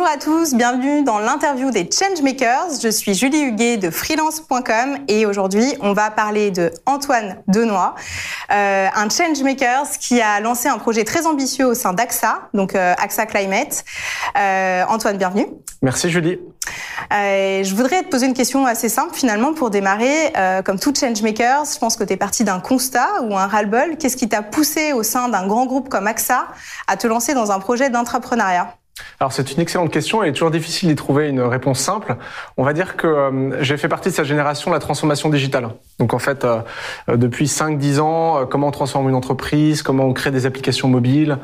Bonjour à tous, bienvenue dans l'interview des Changemakers. Je suis Julie Huguet de freelance.com et aujourd'hui on va parler de Antoine Denoy, euh, un Changemakers qui a lancé un projet très ambitieux au sein d'AXA, donc euh, AXA Climate. Euh, Antoine, bienvenue. Merci Julie. Euh, je voudrais te poser une question assez simple finalement pour démarrer. Euh, comme tout changemakers, je pense que tu es parti d'un constat ou un ras-le-bol. Qu'est-ce qui t'a poussé au sein d'un grand groupe comme AXA à te lancer dans un projet d'intrapreneuriat alors c'est une excellente question et il est toujours difficile d'y trouver une réponse simple. On va dire que euh, j'ai fait partie de cette génération de la transformation digitale. Donc en fait, euh, euh, depuis 5-10 ans, comment on transforme une entreprise, comment on crée des applications mobiles,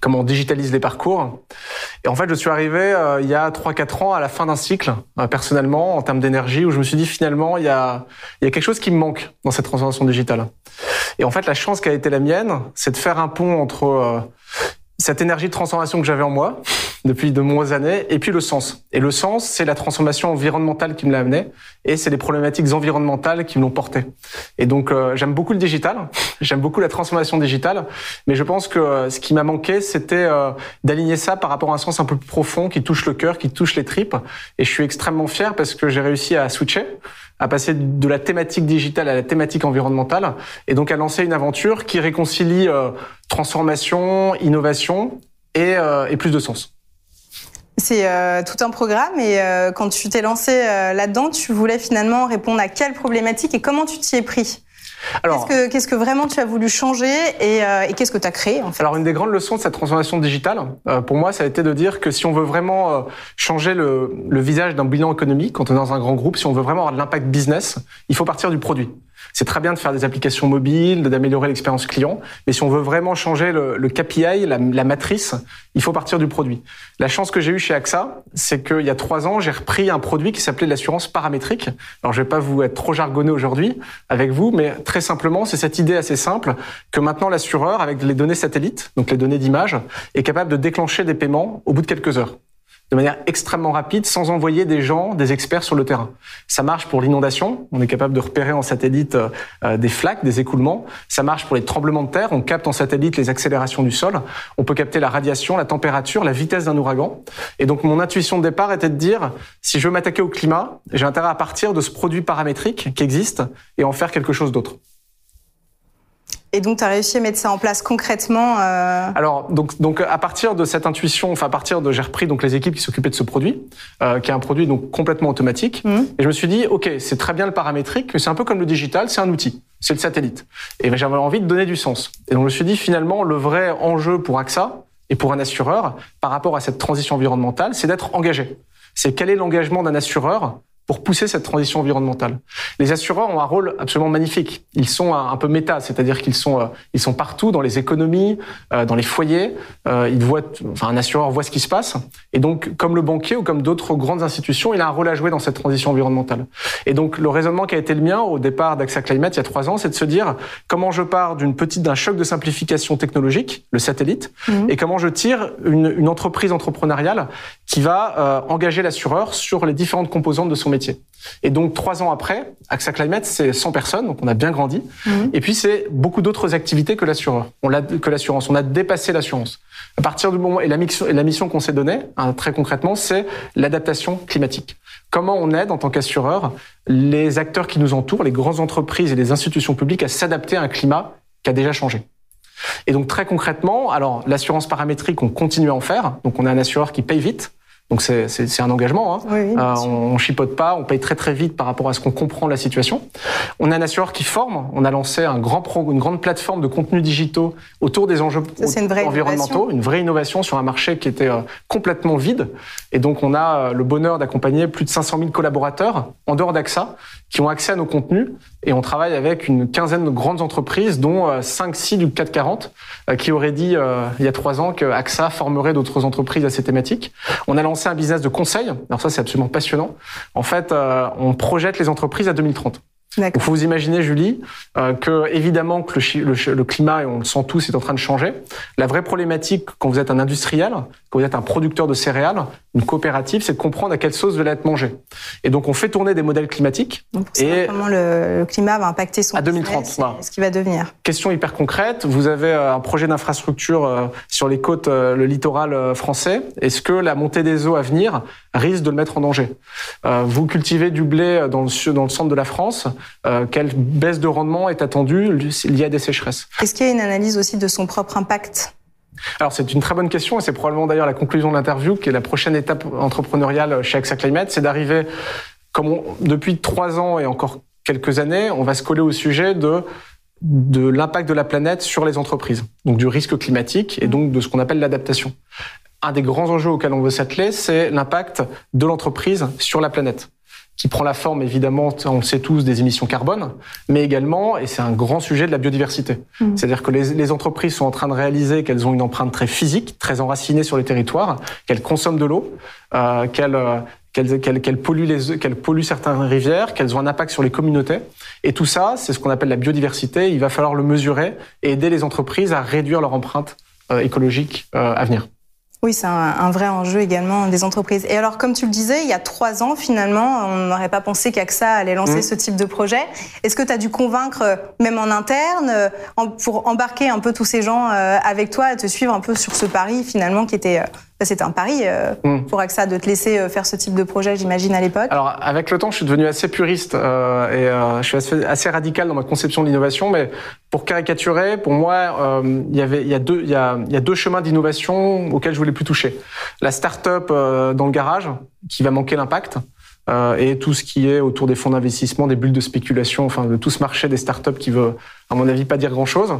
comment on digitalise les parcours. Et en fait, je suis arrivé il y a 3-4 ans à la fin d'un cycle, personnellement, en termes d'énergie, où je me suis dit finalement, il y, a, il y a quelque chose qui me manque dans cette transformation digitale. Et en fait, la chance qui a été la mienne, c'est de faire un pont entre cette énergie de transformation que j'avais en moi, depuis de nombreuses années, et puis le sens. Et le sens, c'est la transformation environnementale qui me l'a amené, et c'est les problématiques environnementales qui me l'ont porté. Et donc, euh, j'aime beaucoup le digital, j'aime beaucoup la transformation digitale, mais je pense que euh, ce qui m'a manqué, c'était euh, d'aligner ça par rapport à un sens un peu plus profond, qui touche le cœur, qui touche les tripes. Et je suis extrêmement fier parce que j'ai réussi à switcher à passer de la thématique digitale à la thématique environnementale, et donc à lancer une aventure qui réconcilie transformation, innovation et, et plus de sens. C'est euh, tout un programme et euh, quand tu t'es lancé euh, là-dedans, tu voulais finalement répondre à quelle problématique et comment tu t'y es pris? Alors, qu'est-ce que, qu'est-ce que vraiment tu as voulu changer et, et qu'est-ce que tu as créé en fait? Alors une des grandes leçons de cette transformation digitale, pour moi, ça a été de dire que si on veut vraiment changer le, le visage d'un bilan économique, quand on est dans un grand groupe, si on veut vraiment avoir de l'impact business, il faut partir du produit. C'est très bien de faire des applications mobiles, d'améliorer l'expérience client, mais si on veut vraiment changer le, KPI, la, la, matrice, il faut partir du produit. La chance que j'ai eue chez AXA, c'est qu'il y a trois ans, j'ai repris un produit qui s'appelait l'assurance paramétrique. Alors, je vais pas vous être trop jargonné aujourd'hui avec vous, mais très simplement, c'est cette idée assez simple que maintenant l'assureur, avec les données satellites, donc les données d'image, est capable de déclencher des paiements au bout de quelques heures de manière extrêmement rapide sans envoyer des gens, des experts sur le terrain. Ça marche pour l'inondation, on est capable de repérer en satellite euh, des flaques, des écoulements. Ça marche pour les tremblements de terre, on capte en satellite les accélérations du sol. On peut capter la radiation, la température, la vitesse d'un ouragan. Et donc mon intuition de départ était de dire, si je veux m'attaquer au climat, j'ai intérêt à partir de ce produit paramétrique qui existe et en faire quelque chose d'autre. Et donc, tu as réussi à mettre ça en place concrètement euh... Alors, donc, donc, à partir de cette intuition, enfin, à partir de, j'ai repris donc les équipes qui s'occupaient de ce produit, euh, qui est un produit donc complètement automatique. Mmh. Et je me suis dit, ok, c'est très bien le paramétrique, mais c'est un peu comme le digital, c'est un outil, c'est le satellite. Et j'avais envie de donner du sens. Et donc, je me suis dit, finalement, le vrai enjeu pour AXA et pour un assureur par rapport à cette transition environnementale, c'est d'être engagé. C'est quel est l'engagement d'un assureur pour pousser cette transition environnementale. Les assureurs ont un rôle absolument magnifique. Ils sont un, peu méta, c'est-à-dire qu'ils sont euh, ils sont partout dans les économies, euh, dans les foyers. Euh, ils voient, enfin un assureur voit ce qui se passe. Et donc, comme le banquier ou comme d'autres grandes institutions, il a un rôle à jouer dans cette transition environnementale. Et donc, le raisonnement qui a été le mien au départ d'AXA Climate il y a trois ans, c'est de se dire comment je pars d'une petite d'un choc de simplification technologique, le satellite, mmh. et comment je tire une, une entreprise entrepreneuriale qui va engager l'assureur sur les différentes composantes de son métier. Et donc, trois ans après, AXA Climate, c'est 100 personnes, donc on a bien grandi. Mhm. Et puis, c'est beaucoup d'autres activités que l'assureur, on l'a, que l'assurance. On a dépassé l'assurance. À partir du moment, et la mission, et la mission qu'on s'est donnée, hein, très concrètement, c'est l'adaptation climatique. Comment on aide, en tant qu'assureur, les acteurs qui nous entourent, les grandes entreprises et les institutions publiques à s'adapter à un climat qui a déjà changé? Et donc très concrètement, alors l'assurance paramétrique, on continue à en faire. Donc on a un assureur qui paye vite. Donc c'est un engagement. Hein. euh, on, on chipote pas, on paye très très vite par rapport à ce qu'on comprend de la situation. On a un assureur qui forme. On a lancé un grand pro, une grande plateforme de contenus digitaux autour des enjeux une environnementaux, une vraie innovation sur un marché qui était euh, complètement vide. Et donc on a euh, le bonheur d'accompagner plus de 500 000 collaborateurs en dehors d'AXA qui ont accès à nos contenus. Et on travaille avec une quinzaine de grandes entreprises, dont 5-6 euh, du 440, qui auraient dit il y a trois ans que AXA formerait d'autres entreprises à ces thématiques. On a lancé un business de conseil. Alors ça, c'est absolument passionnant. En fait, euh, on projette les entreprises à 2030. Il faut vous imaginer, Julie, euh, que évidemment que le, le, climat, et on le sent tous, est en train de changer. La vraie problématique quand vous êtes un industriel, quand vous êtes un producteur de céréales, une coopérative, c'est de comprendre à quelle sauce va être mangée. Et donc, on fait tourner des modèles climatiques. Donc, et comment le, climat va impacter son à 2030, ce qui va devenir. Question hyper concrète. Vous avez euh, un projet d'infrastructure euh, sur les côtes, euh, le littoral français. Est-ce que la montée des eaux à venir risque de le mettre en danger? Vous cultivez du blé dans le, dans le centre de la France. Quelle baisse de rendement est attendue liée à des sécheresses. Est-ce qu'il y a une analyse aussi de son propre impact? Alors c'est une très bonne question et c'est probablement d'ailleurs la conclusion de l'interview qui est la prochaine étape entrepreneuriale chez AXA Climate, c'est d'arriver, comme depuis trois ans et encore quelques années, on va se coller au sujet de de l'impact de la planète sur les entreprises, donc du risque climatique et donc de ce qu'on appelle l'adaptation. Un des grands enjeux auxquels on veut s'atteler, c'est l'impact de l'entreprise sur la planète qui prend la forme évidemment, on le sait tous, des émissions carbone, mais également, et c'est un grand sujet, de la biodiversité. Mmh. C'est-à-dire que les, les, entreprises sont en train de réaliser qu'elles ont une empreinte très physique, très enracinée sur les territoires, qu'elles consomment de l'eau, euh, qu'elles qu'elles polluent, les, qu'elles polluent certaines rivières, qu'elles ont un impact sur les communautés. Et tout ça, c'est ce qu'on appelle la biodiversité. Il va falloir le mesurer et aider les entreprises à réduire leur empreinte euh, écologique euh, à venir. Oui, c'est un, vrai enjeu également des entreprises. Et alors, comme tu le disais, il y a trois ans, finalement, on n'aurait pas pensé qu'AXA allait lancer mmh. ce type de projet. Est-ce que tu as dû convaincre, euh, même en interne, euh, pour embarquer un peu tous ces gens euh, avec toi à te suivre un peu sur ce pari, finalement, qui était c'était un pari euh, mm. pour AXA de te laisser euh, faire ce type de projet, j'imagine, à l'époque. Alors, avec le temps, je suis devenu assez puriste euh, et je suis assez, radical dans ma conception de l'innovation. Mais pour caricaturer, pour moi, il y avait, il y a deux, il y a, il y a deux chemins d'innovation auxquels je voulais plus toucher. La start-up dans le garage, qui va manquer l'impact. Et tout ce qui est autour des fonds d'investissement, des bulles de spéculation, enfin de tout ce marché des startups qui veut, à mon avis, pas dire grand-chose.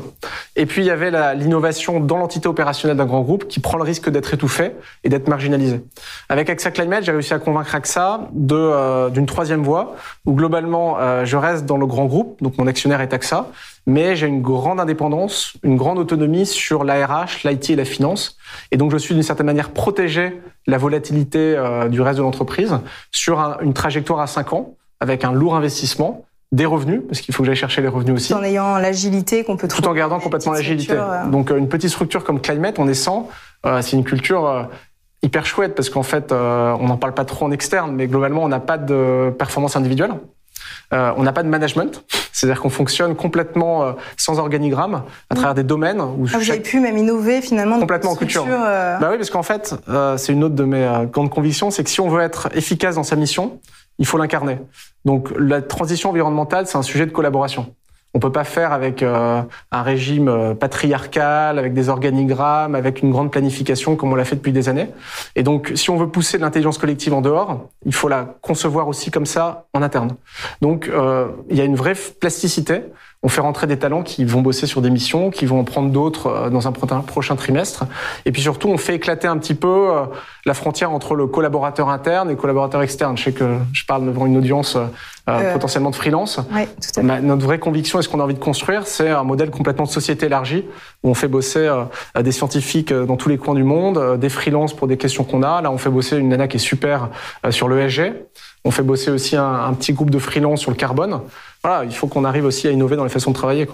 Et puis il y avait l'innovation dans l'entité opérationnelle d'un grand groupe qui prend le risque d'être étouffé et d'être marginalisé. Avec AXA Climate, j'ai réussi à convaincre AXA euh, d'une troisième voie où globalement euh, je reste dans le grand groupe, donc mon actionnaire est AXA, mais j'ai une grande indépendance, une grande autonomie sur l'ARH, l'IT et la finance. Et donc, je suis d'une certaine manière protégé la volatilité euh, du reste de l'entreprise sur une trajectoire à 5 ans avec un lourd investissement des revenus, parce qu'il faut que j'aille chercher les revenus aussi. Tout en ayant l'agilité qu'on peut trouver. Tout en gardant complètement l'agilité. Euh. Donc, euh, une petite structure comme Climate, on est 100. c'est une culture hyper chouette parce qu'en fait, on n'en parle pas trop en externe, mais globalement, on n'a pas de performance individuelle. Euh, on n'a pas de management, c'est-à-dire qu'on fonctionne complètement euh, sans organigramme à travers des domaines où ah, vous avez pu même innover finalement complètement en culture. Euh, bah oui, parce qu'en fait, c'est une autre de mes grandes convictions, c'est que si on veut être efficace dans sa mission, il faut l'incarner. Donc la transition environnementale, c'est un sujet de collaboration. On peut pas faire avec euh, un régime euh, patriarcal, avec des organigrammes, avec une grande planification comme on l'a fait depuis des années. Et donc, si on veut pousser l'intelligence collective en dehors, il faut la concevoir aussi comme ça en interne. Donc, euh, il y a une vraie plasticité on fait rentrer des talents qui vont bosser sur des missions, qui vont en prendre d'autres euh, dans un prochain trimestre. Et puis surtout, on fait éclater un petit peu euh, la frontière entre le collaborateur interne et le collaborateur externe. Je sais que je parle devant une audience euh, potentiellement de freelance. Oui, tout à fait. Notre vraie conviction et ce qu'on a envie de construire, c'est un modèle complètement de société élargie où on fait bosser des scientifiques dans tous les coins du monde, des freelances pour des questions qu'on a. Là, on fait bosser une nana qui est super sur l'ESG. On fait bosser aussi un, un petit groupe de freelance sur le carbone voilà, il faut qu'on arrive aussi à innover dans les façons de travailler.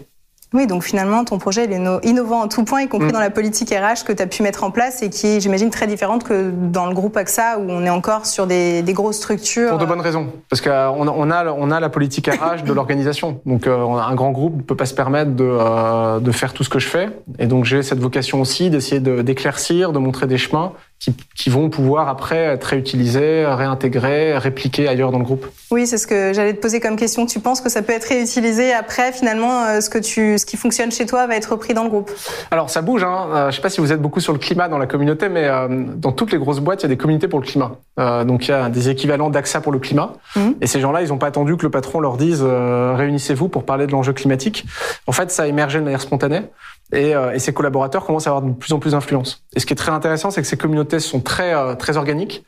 Oui, donc finalement, ton projet il est innovant en tout point, y compris mm. dans la politique RH que tu as pu mettre en place et qui est, j'imagine, très différente que dans le groupe AXA où on est encore sur des, des grosses structures. Pour de bonnes raisons. Parce qu'on a, on a, on a la politique RH de l'organisation. Donc euh, un grand groupe ne peut pas se permettre de, euh, de faire tout ce que je fais. Et donc j'ai cette vocation aussi d'essayer d'éclaircir, de, de montrer des chemins qui, qui, vont pouvoir après être réutilisés, réintégrés, répliqués ailleurs dans le groupe. Oui, c'est ce que j'allais te poser comme question. Tu penses que ça peut être réutilisé après, finalement, euh, ce que tu, ce qui fonctionne chez toi va être repris dans le groupe? Alors ça bouge. Hein. Euh, je ne sais pas si vous êtes beaucoup sur le climat dans la communauté, mais euh, dans toutes les grosses boîtes, il y a des communautés pour le climat. donc il y a des équivalents d'AXA pour le climat. Mmh. Et ces gens-là, ils n'ont pas attendu que le patron leur dise réunissez-vous pour parler de l'enjeu climatique. En fait, ça a émergé de manière spontanée. Et, euh, et, ses collaborateurs commencent à avoir de plus en plus d'influence. Et ce qui est très intéressant, c'est que ces communautés sont très euh, très organiques.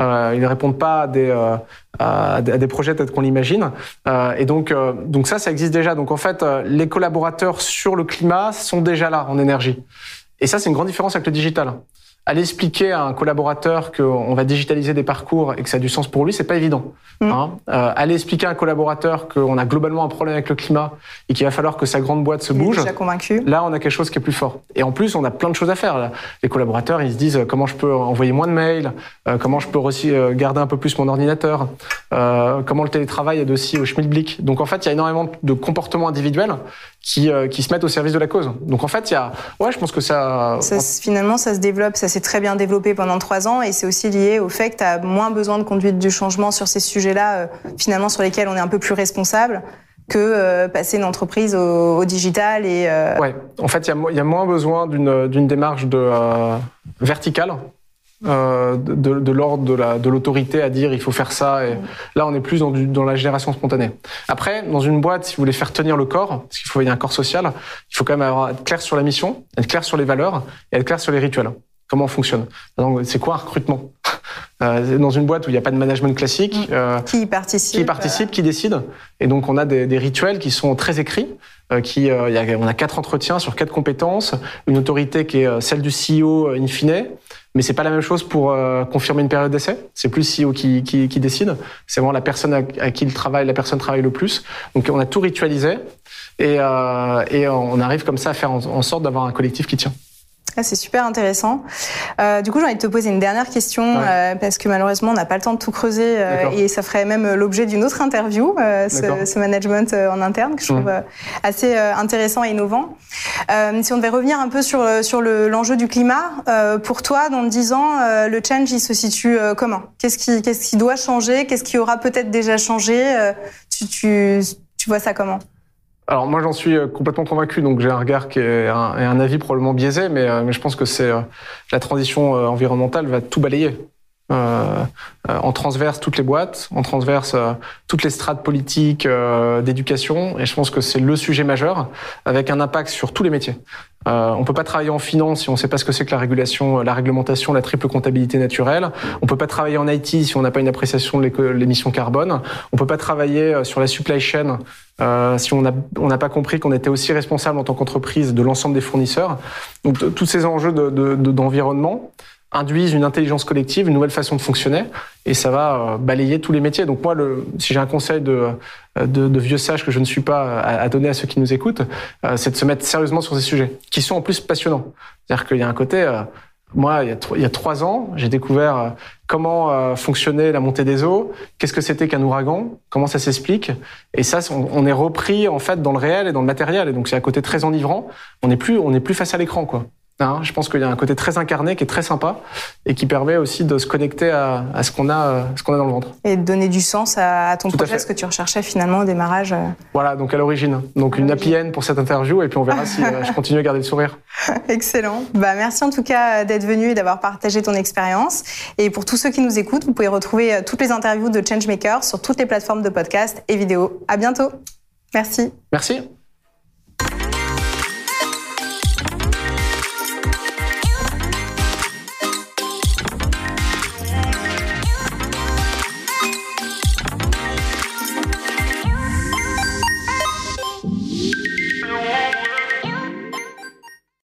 Euh, ils ne répondent pas à des euh, à des projets tels qu'on l'imagine. et donc donc ça, ça existe déjà. Donc en fait, les collaborateurs sur le climat sont déjà là en énergie. Et ça, c'est une grande différence avec le digital. Aller expliquer à un collaborateur qu'on va digitaliser des parcours et que ça a du sens pour lui, c'est pas évident. Mm. Hein. Euh, aller expliquer à un collaborateur qu'on a globalement un problème avec le climat et qu'il va falloir que sa grande boîte se bouge. déjà convaincu. Là, on a quelque chose qui est plus fort. Et en plus, on a plein de choses à faire. Les collaborateurs, ils se disent euh, comment je peux envoyer moins de mails, euh, comment je peux aussi garder un peu plus mon ordinateur, comment le télétravail aide aussi au schmilblick. Donc en fait, il y a énormément de comportements individuels qui, qui se mettent au service de la cause. Donc en fait, il y a, ouais, je pense que ça. ça finalement, ça se développe, ça s'est très bien développé pendant trois ans, et c'est aussi lié au fait que tu as moins besoin de conduite du changement sur ces sujets-là, euh, finalement sur lesquels on est un peu plus responsable que euh, passer une entreprise au, digital et. Euh... Ouais, en fait, il y, y a, moins besoin d'une démarche de euh, verticale euh, de, de l'ordre de l'autorité de à dire il faut faire ça. Et là, on est plus dans, du, dans, la génération spontanée. Après, dans une boîte, si vous voulez faire tenir le corps, parce qu'il faut y un corps social, il faut quand même avoir, être clair sur la mission, être clair sur les valeurs et être clair sur les rituels. Comment on fonctionne C'est quoi un recrutement euh, dans une boîte où il n'y a pas de management classique. Euh, qui participe Qui participe, qui décide. Et donc, on a des, des rituels qui sont très écrits. Euh, qui, euh, y a, on a quatre entretiens sur quatre compétences, une autorité qui est celle du CEO in fine, mais c'est pas la même chose pour confirmer une période d'essai. C'est plus CEO qui, qui, qui décide. C'est vraiment la personne à, qui il travaille, la personne travaille le plus. Donc on a tout ritualisé et, et on arrive comme ça à faire en sorte d'avoir un collectif qui tient. Ah, c'est super intéressant. Euh, du coup, j'ai envie de te poser une dernière question euh, parce que malheureusement, on n'a pas le temps de tout creuser euh, et ça ferait même l'objet d'une autre interview, euh, ce, ce, management euh, en interne que je trouve mmh. assez intéressant et innovant. si on devait revenir un peu sur sur l'enjeu du climat, pour toi, dans 10 ans, le change, il se situe comment? Qu'est-ce qui qu'est-ce qui doit changer? Qu'est-ce qui aura peut-être déjà changé? Tu, tu, tu vois ça comment? Alors moi j'en suis euh, complètement convaincu, donc j'ai un regard qui est un, avis probablement biaisé, mais, euh, mais je pense que c'est euh, la transition environnementale va tout balayer. Euh, en transverse toutes les boîtes, en transverse toutes les strates politiques d'éducation, et je pense que c'est le sujet majeur, avec un impact sur tous les métiers. Euh, on peut pas travailler en finance si on sait pas ce que c'est que la régulation, la réglementation, la triple comptabilité naturelle. On peut pas travailler en IT si on n'a pas une appréciation de l'émission carbone. On peut pas travailler sur la supply chain euh, si on n'a on pas compris qu'on était aussi responsable en tant qu'entreprise de l'ensemble des fournisseurs. Donc tous ces enjeux d'environnement. De, induisent une intelligence collective, une nouvelle façon de fonctionner, et ça va euh, balayer tous les métiers. Donc moi, le, si j'ai un conseil de, de, de, vieux sage que je ne suis pas à, donner à ceux qui nous écoutent, euh, c'est de se mettre sérieusement sur ces sujets, qui sont en plus passionnants. C'est-à-dire qu'il y a un côté, euh, moi, il y, a il y a trois ans, j'ai découvert comment fonctionnait la montée des eaux, qu'est-ce que c'était qu'un ouragan, comment ça s'explique, et ça, on, on, est repris en fait dans le réel et dans le matériel, et donc c'est un côté très enivrant. On n'est plus, on n'est plus face à l'écran, quoi. Hein, je pense qu'il y a un côté très incarné qui est très sympa et qui permet aussi de se connecter à, ce qu'on a, ce qu'on a dans le ventre. Et de donner du sens à, ton projet, ce que tu recherchais finalement au démarrage. Euh. Voilà, donc à l'origine. Donc une happy end pour cette interview et puis on verra si euh, je continue à garder le sourire. Excellent. Bah, merci en tout cas d'être venu et d'avoir partagé ton expérience. Et pour tous ceux qui nous écoutent, vous pouvez retrouver euh, toutes les interviews de Changemakers sur toutes les plateformes de podcast et vidéo. À bientôt. Merci. Merci.